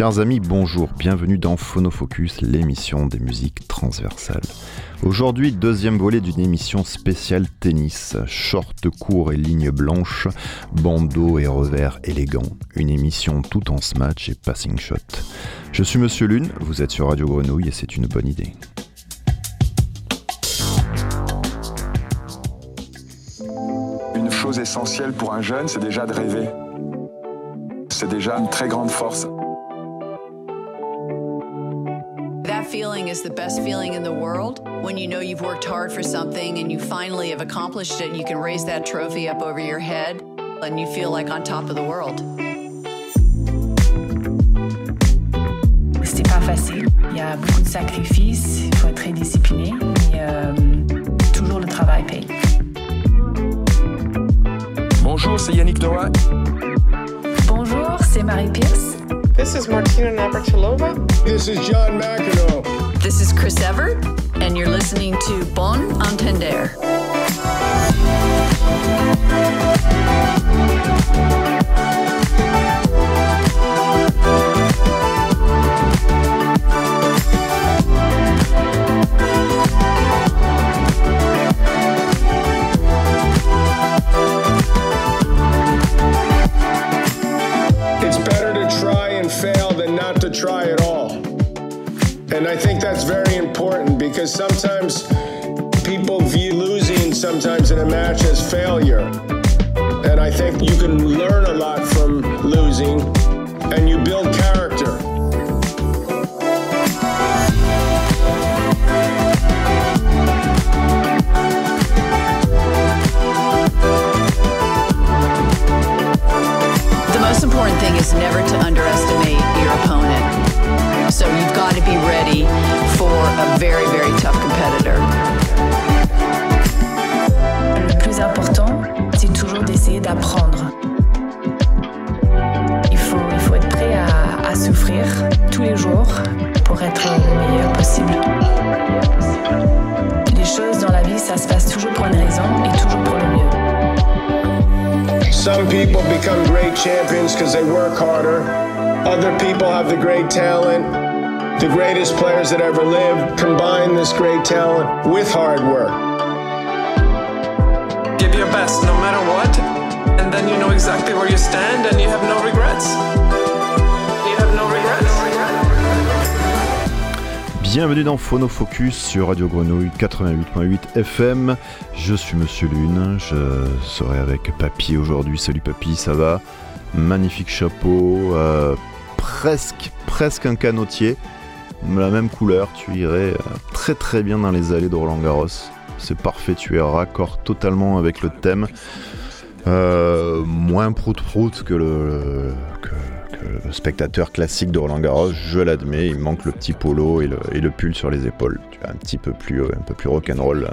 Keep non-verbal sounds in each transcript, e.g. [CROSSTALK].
Chers amis, bonjour, bienvenue dans Phonofocus, l'émission des musiques transversales. Aujourd'hui, deuxième volet d'une émission spéciale tennis, short court et ligne blanche, bandeau et revers élégant. Une émission tout en smash et passing shot. Je suis Monsieur Lune, vous êtes sur Radio Grenouille et c'est une bonne idée. Une chose essentielle pour un jeune, c'est déjà de rêver. C'est déjà une très grande force. Feeling is the best feeling in the world when you know you've worked hard for something and you finally have accomplished it and you can raise that trophy up over your head and you feel like on top of the world. C'est pas facile. Il y a beaucoup de sacrifices, il faut être très discipliné, mais euh, toujours le travail paye. Bonjour, c'est Yannick Noah. Bonjour, c'est Marie Pierce. This is Martina Navratilova. This is John McEnroe. This is Chris Evert and you're listening to Bon Entender. Try it all. And I think that's very important because sometimes people view losing sometimes in a match as failure. And I think you can learn a lot from losing and you build character. Harder. Other people have the great talent. The greatest players that ever lived combine this great talent with hard work. Give your best no matter what, and then you know exactly where you stand and you have no regrets. You have no regrets. Bienvenue dans Phonofocus sur Radio Grenouille 88.8 FM. Je suis Monsieur Lune, je serai avec Papy aujourd'hui. Salut Papy, ça va? Magnifique chapeau, euh, presque, presque un canotier, la même couleur. Tu irais euh, très très bien dans les allées de Roland Garros. C'est parfait, tu es raccord totalement avec le thème. Euh, moins prout-prout que le, spectateur classique de Roland Garros, je l'admets, il manque le petit polo et le, pull sur les épaules. Un petit peu plus, plus rock'n'roll,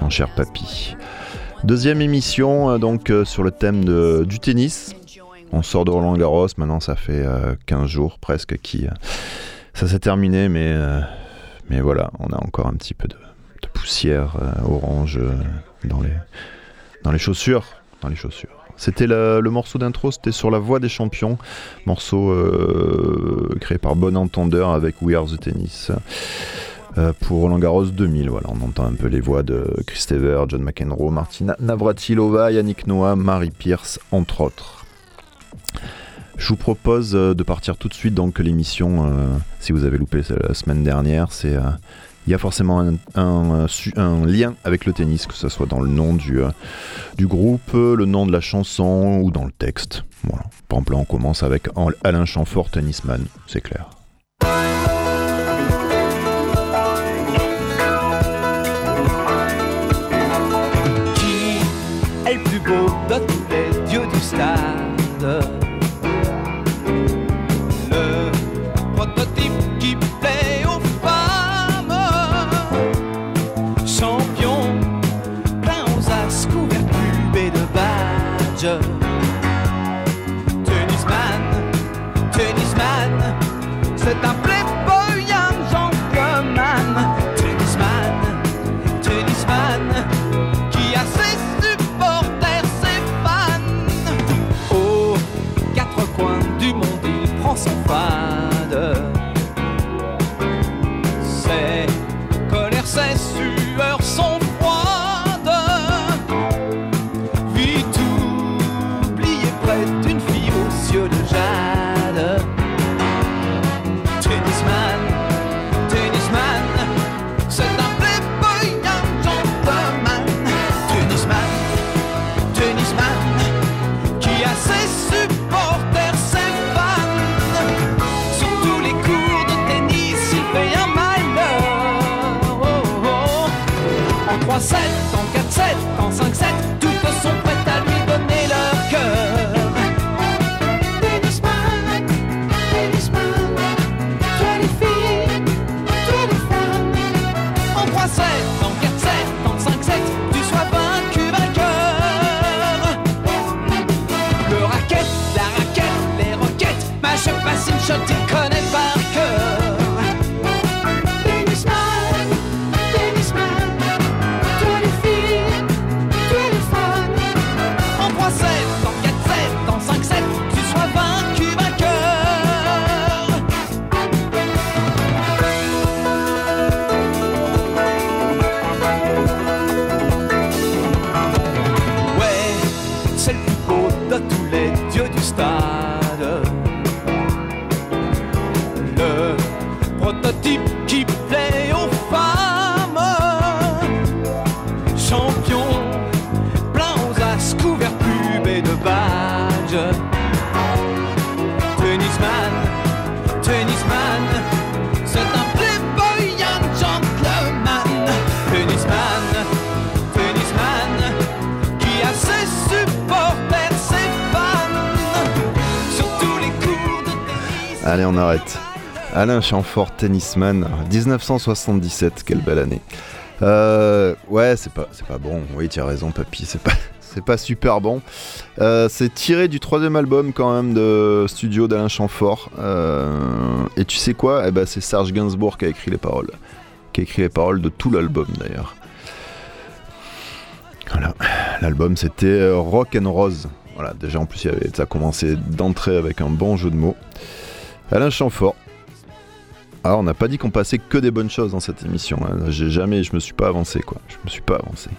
mon cher papy. Deuxième émission, donc sur le thème du tennis. On sort de Roland Garros, maintenant ça fait euh, 15 jours presque qui euh, ça s'est terminé, mais, euh, mais voilà, on a encore un petit peu de, poussière euh, orange euh, dans, les, dans les chaussures. C'était le, morceau d'intro, c'était sur la voix des champions, morceau euh, créé par Bon Entendeur avec We Are the Tennis. euh, pour Roland Garros 2000, voilà, on entend un peu les voix de Chris Evert, John McEnroe, Martina Navratilova, Yannick Noah, Marie Pierce, entre autres. Je vous propose euh, de partir tout de suite donc l'émission, euh, si vous avez loupé la semaine dernière, c'est euh, il y a forcément un, lien avec le tennis, que ce soit dans le nom du, groupe, le nom de la chanson ou dans le texte. Voilà. On commence avec Al- Alain Chamfort, tennisman, c'est clair. C'est Allez, on arrête. Alain Chamfort, tennisman, 1977, quelle belle année. Euh, ouais, c'est pas, bon. Oui, tu as raison, papy, [LAUGHS] c'est pas, super bon. Euh, c'est tiré du troisième album quand même de studio d'Alain Chamfort. Euh, et tu sais quoi? Eh ben, c'est Serge Gainsbourg qui a écrit les paroles, qui a écrit les paroles de tout l'album d'ailleurs. Voilà, l'album c'était Rock and Rose. Voilà, déjà en plus ça a commencé d'entrée avec un bon jeu de mots. Alain Chamfort. Ah, on n'a pas dit qu'on passait que des bonnes choses dans cette émission. hein. Jamais, je me suis pas avancé quoi. Je me suis pas avancé.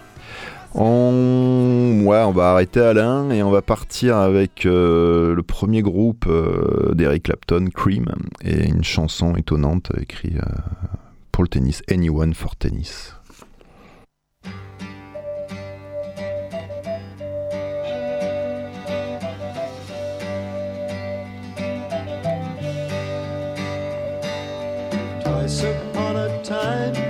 On, ouais, on va arrêter Alain et on va partir avec euh, le premier groupe euh, d'Eric Clapton, Cream, et une chanson étonnante écrite euh, pour le tennis, Anyone for Tennis. Twice upon a time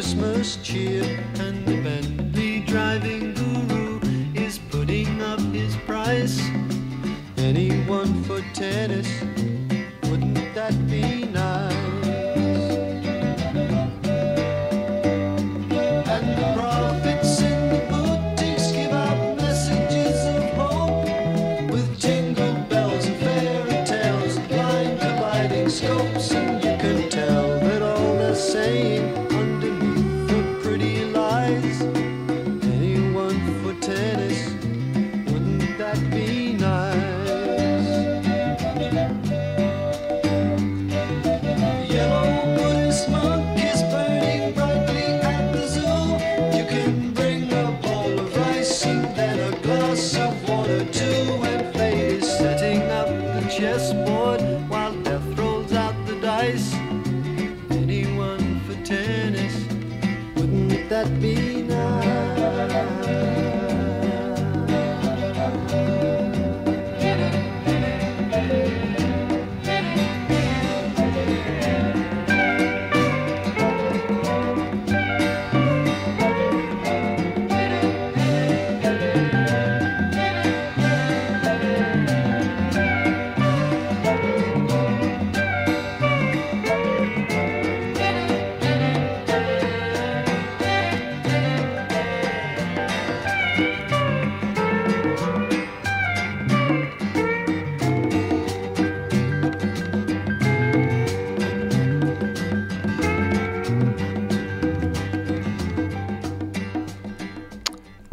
Christmas cheer. And the Bentley driving guru is putting up his price. Anyone for tennis? Wouldn't that be nice?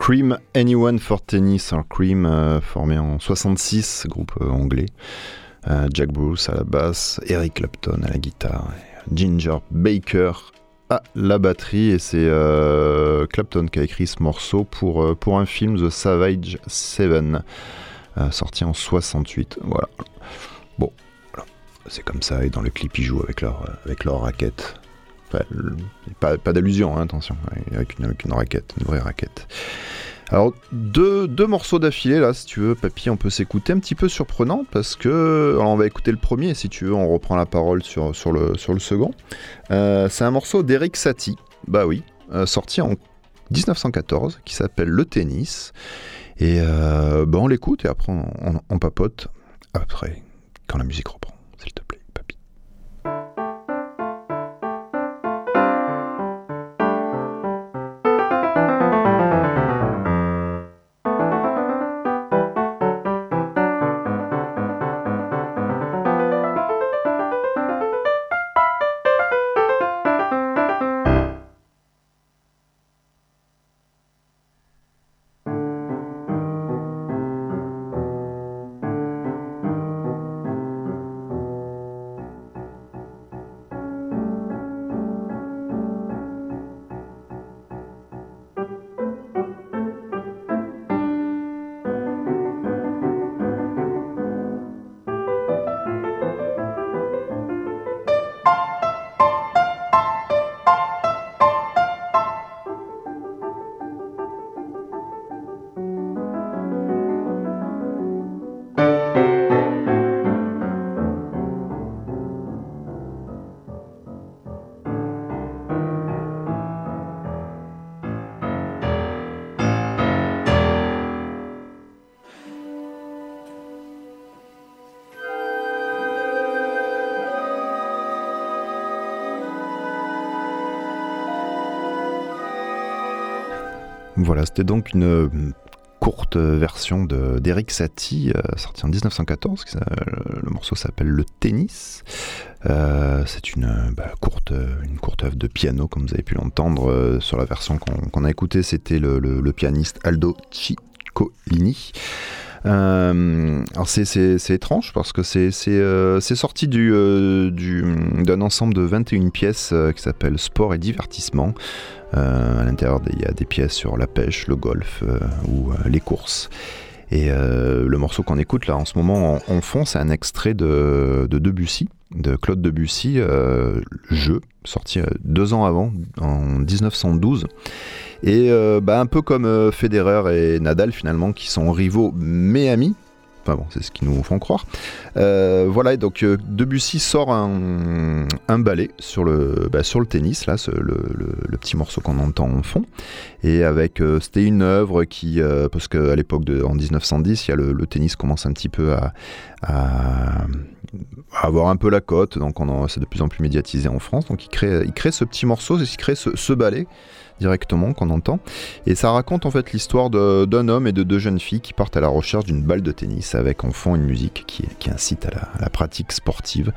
Cream Anyone for Tennis, alors Cream euh, formé en 66, groupe euh, anglais. Euh, Jack Bruce à la basse, Eric Clapton à la guitare, Ginger Baker à la batterie. Et c'est Clapton qui a écrit ce morceau pour, un film, The Savage Seven, euh, sorti en 68. Voilà. Bon, c'est comme ça. Et dans le clip, ils jouent avec leur, avec leur raquette. Pas, d'allusion, hein, attention, avec une, raquette, une vraie raquette. Alors, deux, morceaux d'affilée, là, si tu veux, Papy, on peut s'écouter un petit peu surprenant parce que. Alors, on va écouter le premier, si tu veux, on reprend la parole sur, le, second. Euh, c'est un morceau d'Eric Satie, bah oui, euh, sorti en 1914, qui s'appelle Le Tennis. Et euh, bah, on l'écoute et après, on papote après, quand la musique reprend, s'il te plaît, Voilà, c'était donc une euh, courte version de- d'Eric Satie, euh, sortie en 1914. qui s'a- le morceau s'appelle Le Tennis. Euh, c'est une, euh, bah, courte, euh, une œuvre de piano, comme vous avez pu l'entendre euh, sur la version qu'on a écoutée. C'était le pianiste Aldo Ciccolini. Euh, alors c'est- étrange parce que c'est euh, sorti du, euh, du- d'un ensemble de 21 pièces qui s'appelle Sport et Divertissement. À l'intérieur, il y a des pièces sur la pêche, le golf ou les courses. Et le morceau qu'on écoute là en ce moment en, fond, c'est un extrait de Debussy, de Claude Debussy, euh, Jeu, sorti euh, deux ans avant, en 1912. Et euh, bah, un peu comme euh, Federer et Nadal finalement, qui sont rivaux mais amis. Enfin bon, c'est ce qu'ils nous font croire. Euh, voilà, et donc euh, Debussy sort un, ballet sur le, bah, sur le tennis, là, ce- le, petit morceau qu'on entend en fond. Et avec, euh, c'était une œuvre qui, parce qu'à l'époque, de, en 1910, il y a le, tennis commence un petit peu à, avoir un peu la cote, donc on en- c'est de plus en plus médiatisé en France. Donc il crée, il crée ce petit morceau, il crée ce ballet directement qu'on entend. Et ça raconte en fait l'histoire d'un homme et de deux jeunes filles qui partent à la recherche d'une balle de tennis avec en fond une musique qui, qui incite à la, pratique sportive.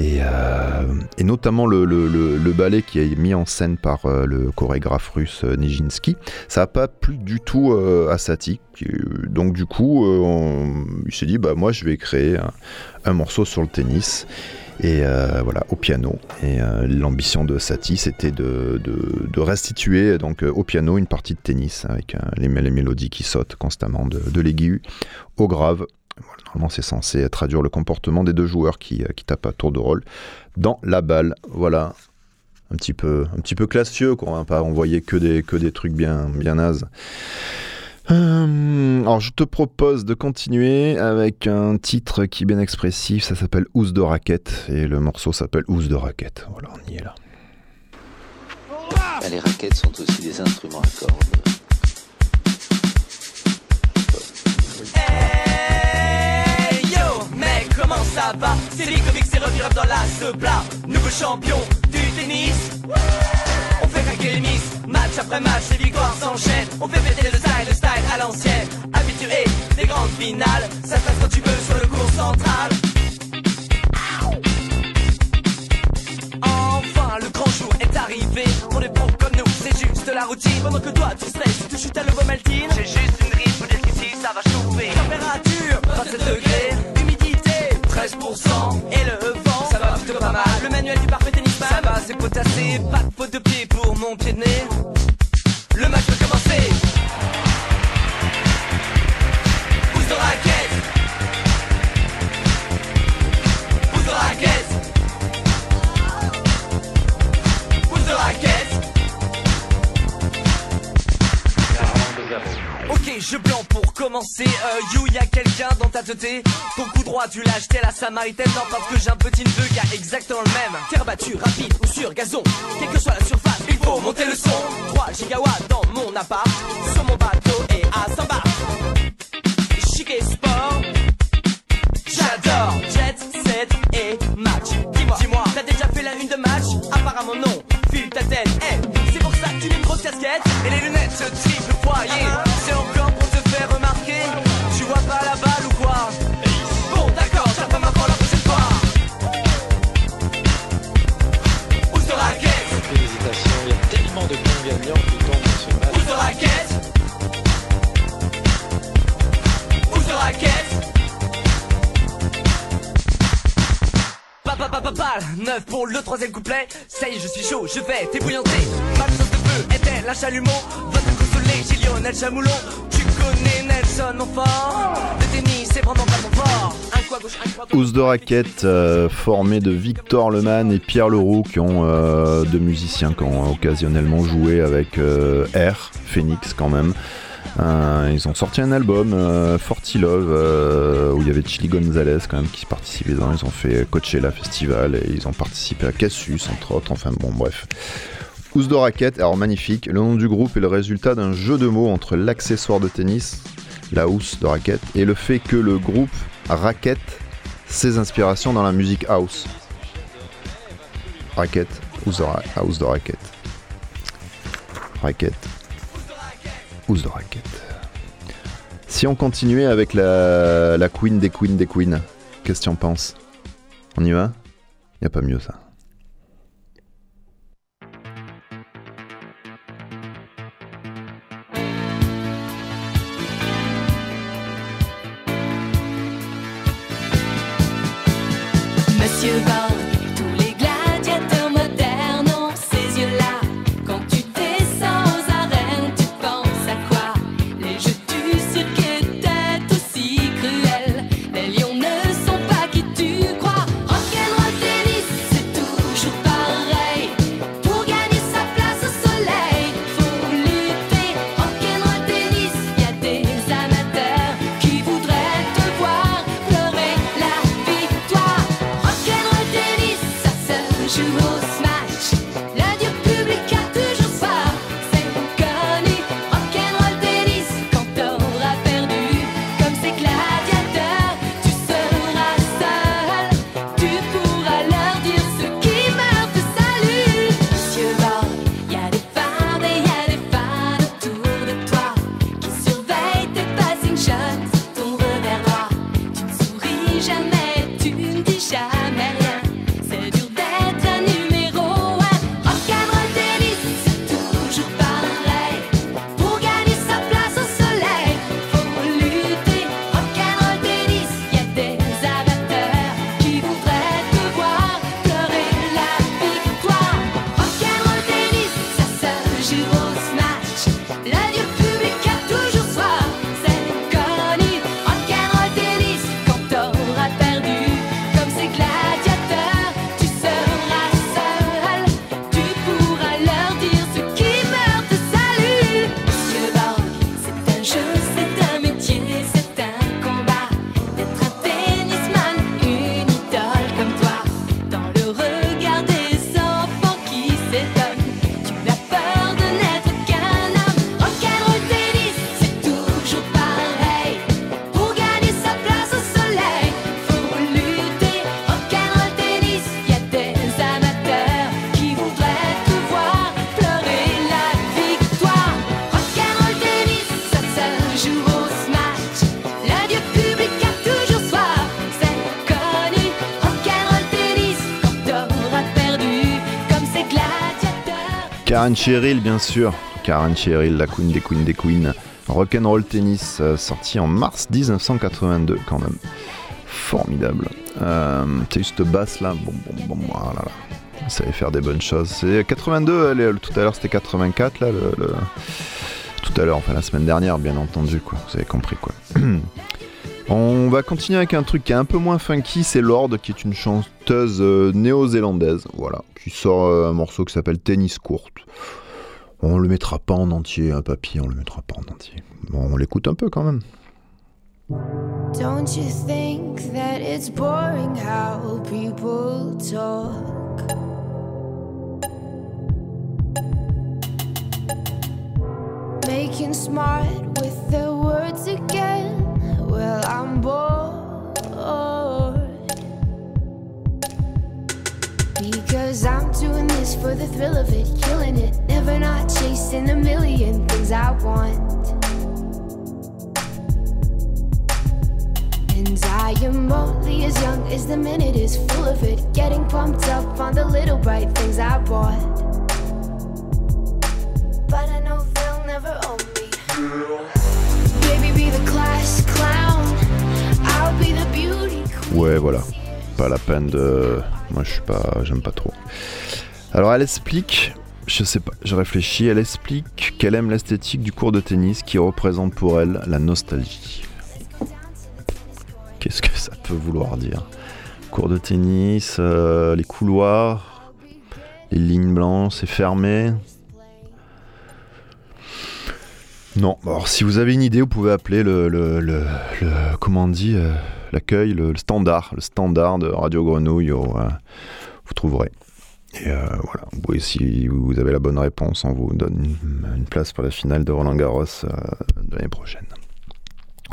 Et, euh, notamment le, le- le- le ballet qui est mis en scène par euh, le chorégraphe russe euh, Nijinsky, ça n'a pas plu du tout à Satie. Donc du coup, il s'est dit, bah, moi je vais créer un morceau sur le tennis. Et euh, voilà, au piano. Et euh, l'ambition de Satie, c'était de, restituer donc euh, au piano une partie de tennis avec les, mélodies qui sautent constamment de, de l'aigu au grave. Normalement, c'est censé traduire le comportement des deux joueurs qui, tapent à tour de rôle dans la balle. Voilà, un petit peu, un petit peu classieux, quoi. On va pas envoyer que des, que des trucs bien, bien nazes. Euh, alors je te propose de continuer avec un titre qui est bien expressif, ça s'appelle Housse de raquette et le morceau s'appelle Housse de raquette. Voilà, on y est là. Ben, les raquettes sont aussi des instruments à cordes. Hey yo, mec, comment ça va? C'est les comics, c'est rap dans la plat Nouveau champion du tennis. Match après match, les victoires s'enchaînent. On fait péter le style, le style à l'ancienne. Habitué des grandes finales, ça se passe quand tu veux sur le cours central. Enfin, le grand jour est arrivé. Pour des pros comme nous, c'est juste la routine. Pendant que toi tu stresses, tu chutes à l'ovomaltine J'ai juste une rime pour dire qu'ici ça va chauffer. Température 27 degrés, humidité 13% Et le vent, ça va plutôt pas mal. Le manuel du parfait tennisman, ça va c'est potassé. Pas de faute de pied pour mon pied de nez Ton coup droit, tu l'as acheté à la Samaritaine. Non, parce que j'ai un petit neveu qui a exactement le même. Terre battue, rapide ou sur gazon. Quelle que soit la surface, faut monter le son. 3 gigawatts dans mon appart. Sur mon bateau et à Samba. Chic et sport. J'adore Jet, set et match. Dis-moi, dis-moi, t'as déjà fait la une de match? Apparemment non. File ta tête, hey, c'est pour ça que tu mets une grosse casquette et les lunettes triple foyer. C'est encore pour le troisième couplet. Ça y est, je suis chaud, je vais t'ébouillanter. Ma sauce de feu était la chalumeau? Va te consoler chez Lionel Chamoulon. Tu connais Nelson, mon fort. Le tennis, c'est vraiment pas mon fort. Housse de raquette euh, formée de Victor Leman et Pierre Leroux, qui ont euh, deux musiciens qui ont occasionnellement joué avec euh, R, Phoenix quand même. Euh, ils ont sorti un album, euh, Forty Love, euh, où il y avait Chili Gonzalez quand même qui participait dedans. Ils ont fait Coachella Festival et ils ont participé à Cassius entre autres. Enfin bon, bref. Housse de raquette, alors magnifique. Le nom du groupe est le résultat d'un jeu de mots entre l'accessoire de tennis, la housse de raquette, et le fait que le groupe raquette ses inspirations dans la musique house. Raquette, housse de, house de raquette. Raquette, housse de raquette. Si on continuait avec la, queen des queens des queens, qu'est-ce que tu en penses? On y va? Y a pas mieux ça. Karen Cheryl, bien sûr. Karen Cheryl, la queen des queens des queens. Rock'n'Roll Tennis, euh, sorti en mars 1982 quand même. Formidable. Euh, eu cette basse là, bon, bon, bon, voilà. là. Il savait faire des bonnes choses. C'est 82, elle est- tout à l'heure c'était 84 là. le- Tout à l'heure, enfin la semaine dernière, bien entendu, quoi. Vous avez compris quoi. [CLEARS THROAT] On va continuer avec un truc qui est un peu moins funky, c'est Lord, qui est une chanteuse euh, néo-zélandaise, voilà, qui sort euh, un morceau qui s'appelle Tennis Courte. On le mettra pas en entier, un papier, on le mettra pas en entier. Bon, on l'écoute un peu quand même. Don't you think that it's boring how people talk? Making smart with their words again. Well, I'm bored. Because I'm doing this for the thrill of it, killing it. Never not chasing a million things I want. And I am only as young as the minute is full of it. Getting pumped up on the little bright things I bought. Pas la peine de. Moi, je suis pas. J'aime pas trop. Alors, elle explique. Je sais pas, je réfléchis. Elle explique qu'elle aime l'esthétique du cours de tennis qui représente pour elle la nostalgie. Qu'est-ce que ça peut vouloir dire? Cours de tennis, euh, les couloirs, les lignes blanches, c'est fermé? Non, alors si vous avez une idée, vous pouvez appeler le, le, le- le- comment on dit, euh, l'accueil, le, le standard, le standard de Radio Grenouille, euh, vous trouverez. Et euh, voilà, pouvez, si vous avez la bonne réponse, on vous donne une, place pour la finale de Roland Garros euh, de l'année prochaine.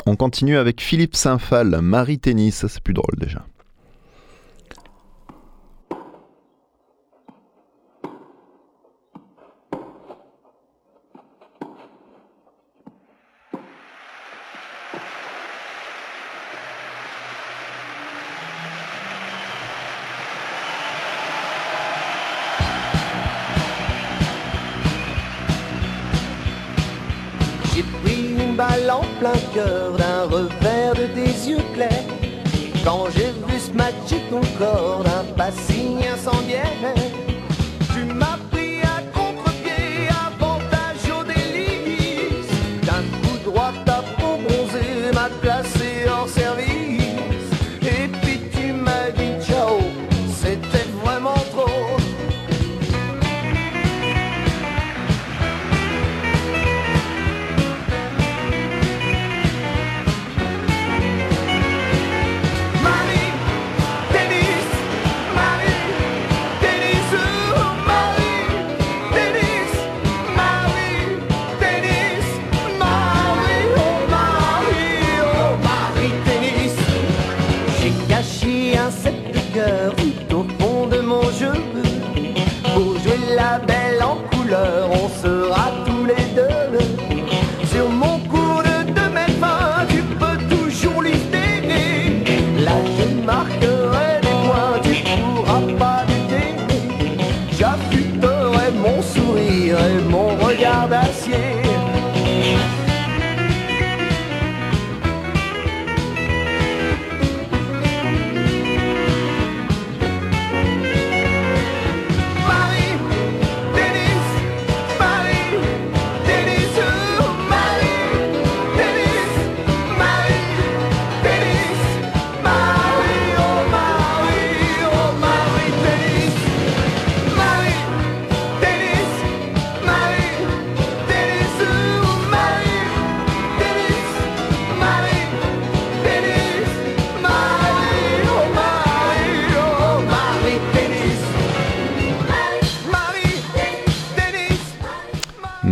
On continue avec Philippe Saint-Phal, Marie Tennis, c'est plus drôle déjà. Plein cœur d'un revers de tes yeux clairs. Quand j'ai vu ce match ton corps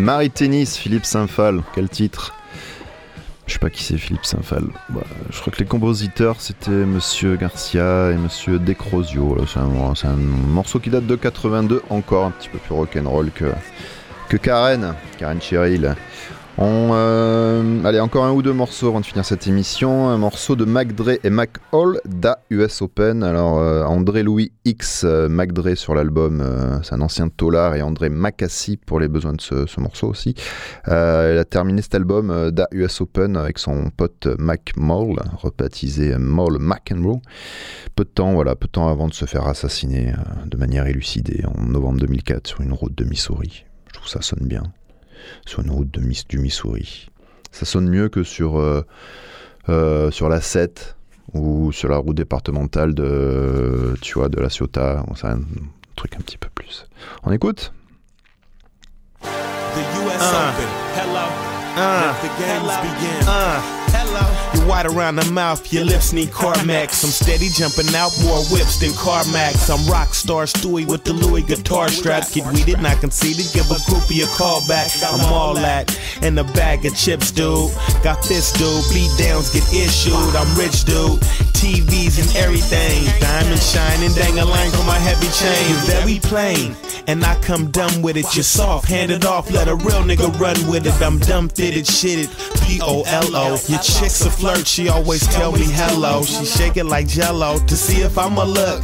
Marie Tennis, Philippe Saint-Phal, quel titre? Je sais pas qui c'est Philippe Saint-Phal. Bah, je crois que les compositeurs c'était Monsieur Garcia et Monsieur un, c'est un morceau qui date de 82, encore un petit peu plus rock'n'roll que, que Karen, Karen Cheryl. On, euh, allez, encore un ou deux morceaux avant de finir cette émission. Un morceau de Mac Dre et Mac Hall da US Open. Alors, euh, André Louis X, euh, Mac Dre sur l'album, euh, c'est un ancien tolard, et André Macassi pour les besoins de ce, ce morceau aussi. Il a terminé cet album da US Open avec son pote Mac Moll, rebaptisé Moll McEnroe. Peu de temps, voilà, peu de temps avant de se faire assassiner de manière élucidée en novembre 2004 sur une route de Missouri. Je trouve ça sonne bien sur une route de Miss, du Missouri. Ça sonne mieux que sur, euh, euh, sur la 7 ou sur la route départementale de, tu vois, de la Ciotat. C'est un truc un petit peu plus. On écoute? The U.S. Open. Hello. Let the games begin. You're white around the mouth, your lips need Carmex. I'm steady jumping out more whips than CarMax. I'm rock star Stewie with the Louis guitar strap. Get weeded, not conceited, give a groupie a call back. I'm all that in a bag of chips, dude. Got this dude, beat downs get issued. I'm rich, dude. TVs and everything. Diamond shining, dang a line for my heavy chain. You're very plain, and I come dumb with it. You're soft, hand it off, let a real nigga run with it. I'm dumb fitted, shitted. P O L O. Your chick's a flirt, she always tell me hello. She shake it like jello to see if I'm a look.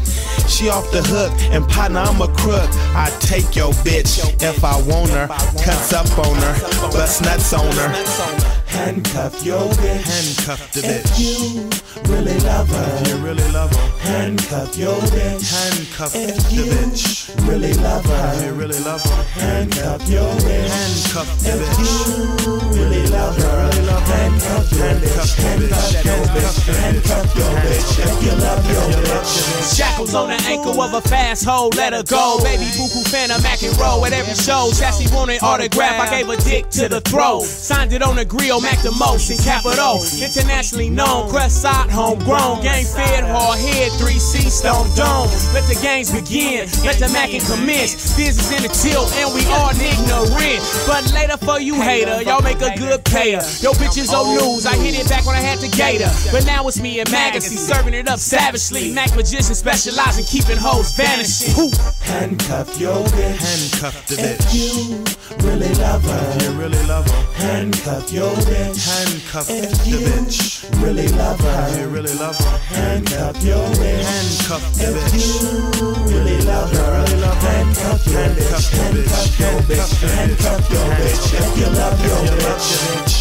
She off the hook, and partner, I'm a crook. I take your bitch if I want her. Cuts up on her, bust nuts on her. Handcuff your bitch. Handcuff the bitch. If you really love her. If you really love her. Handcuff your bitch. Handcuff if the bitch. Really love her. If you really love her. Handcuff your bitch. Handcuff the bitch. If you really love her. Handcuff your bitch. Handcuff your bitch. Handcuff your bitch. If you love your bitch. Shackles on the ankle of a fast hoe, let her go. Baby Buku Phantom, Mac and roll at every show. Sassy wanted autograph, I gave a dick to the throat. Signed it on the grill, Mac the most in capital. Internationally known, crest side, homegrown. Gang fed, hard head, 3C, stone dome. Let the games begin, let the Mac and commence. Business in the till, and we all ignorant. But later for you hater, y'all make a good payer. Yo, bitches on news, I hit it back when I had the gator. But now it's me and Magazine, serving it up savagely. Mac magician specializing keeping hoes vanishing. Who? Handcuff your bitch. Handcuff the bitch. If you really love her. If you really love her. Handcuff your bitch. Handcuff if the bitch. Really love her. If you really love her. Handcuff your bitch. Handcuff the bitch. If you really love her. Handcuff your bitch. Handcuff your bitch. Handcuff your bitch. If you love your bitch.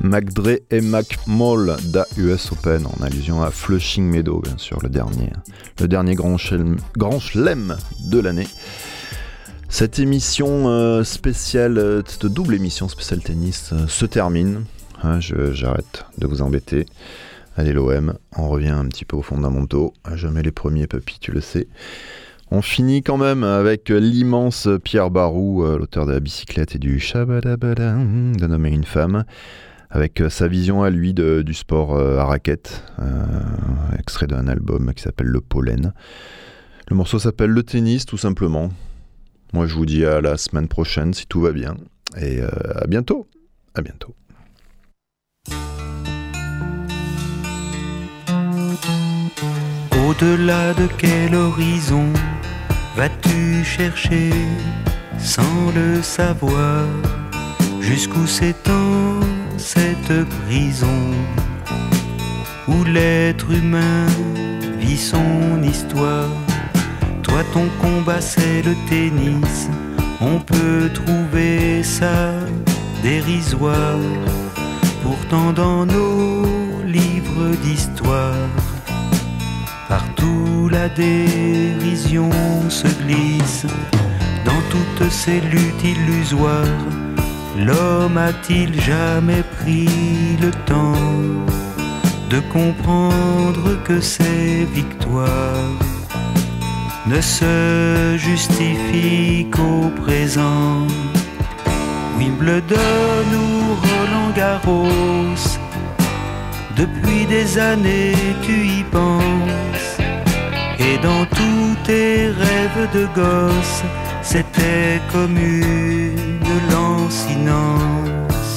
Mac Dre et Mac Moll da US Open en allusion à Flushing Meadow, bien sûr, le dernier, le dernier grand, chelem, grand chelem de l'année. Cette émission euh, spéciale, euh, cette double émission spéciale tennis euh, se termine. Hein, J'arrête de vous embêter. Allez l'OM, on revient un petit peu aux fondamentaux. Jamais les premiers, papy, tu le sais. On finit quand même avec l'immense Pierre Barou, l'auteur de la bicyclette et du Shabadabada, de nommer une femme, avec sa vision à lui du sport à raquette, extrait d'un album qui s'appelle Le Pollen. Le morceau s'appelle Le Tennis, tout simplement. Moi, je vous dis à la semaine prochaine si tout va bien. Et euh, à bientôt. À bientôt. Au-delà de quel horizon vas-tu chercher sans le savoir? Jusqu'où s'étend cette prison où l'être humain vit son histoire? Toi ton combat c'est le tennis, on peut trouver ça dérisoire. Pourtant dans nos livres d'histoire Partout la dérision se glisse. Dans toutes ces luttes illusoires. L'homme a-t-il jamais pris le temps de comprendre que ces victoires ne se justifient qu'au présent? Wimbledon ou Roland Garros depuis des années tu y penses. Et dans tous tes rêves de gosse C'était comme une lancinance.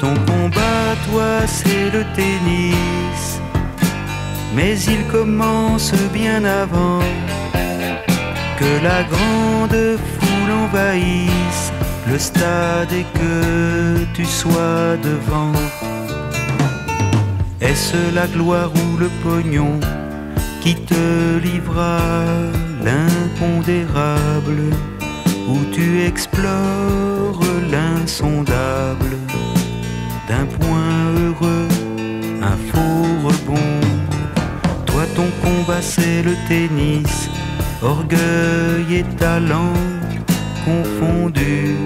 Ton combat toi c'est le tennis. Mais il commence bien avant Que la grande foule envahisse le stade et que tu sois devant. Est-ce la gloire ou le pognon qui te livra l'impondérable où tu explores l'insondable d'un point heureux, un faux rebond? Toi ton combat c'est le tennis, orgueil et talent confondus,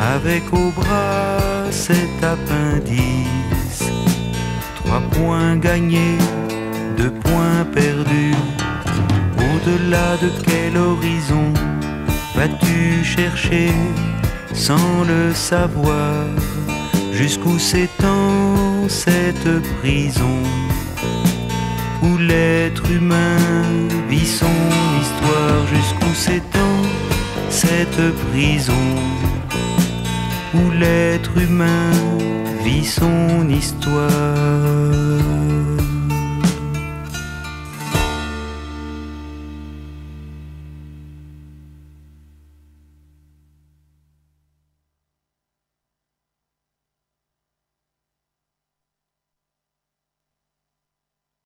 avec au bras cet appendice. Trois points gagnés, deux points perdus. Au-delà de quel horizon vas-tu chercher sans le savoir? Jusqu'où s'étend cette prison? Où l'être humain vit son histoire jusqu'où s'étend cette prison où l'être humain vit son histoire.